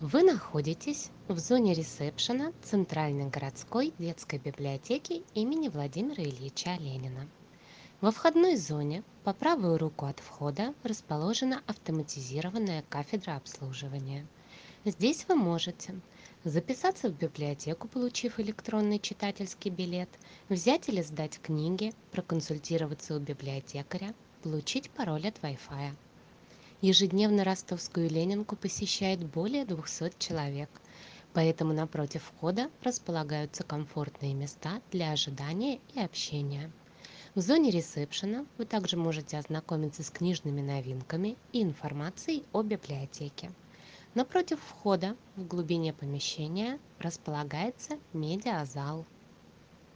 Вы находитесь в зоне ресепшена Центральной городской детской библиотеки имени Владимира Ильича Ленина. Во входной зоне по правую руку от входа расположена автоматизированная кафедра обслуживания. Здесь вы можете записаться в библиотеку, получив электронный читательский билет, взять или сдать книги, проконсультироваться у библиотекаря, получить пароль от Wi-Fi. Ежедневно Ростовскую Ленинку посещает более 200 человек, поэтому напротив входа располагаются комфортные места для ожидания и общения. В зоне ресепшена вы также можете ознакомиться с книжными новинками и информацией о библиотеке. Напротив входа в глубине помещения располагается медиазал.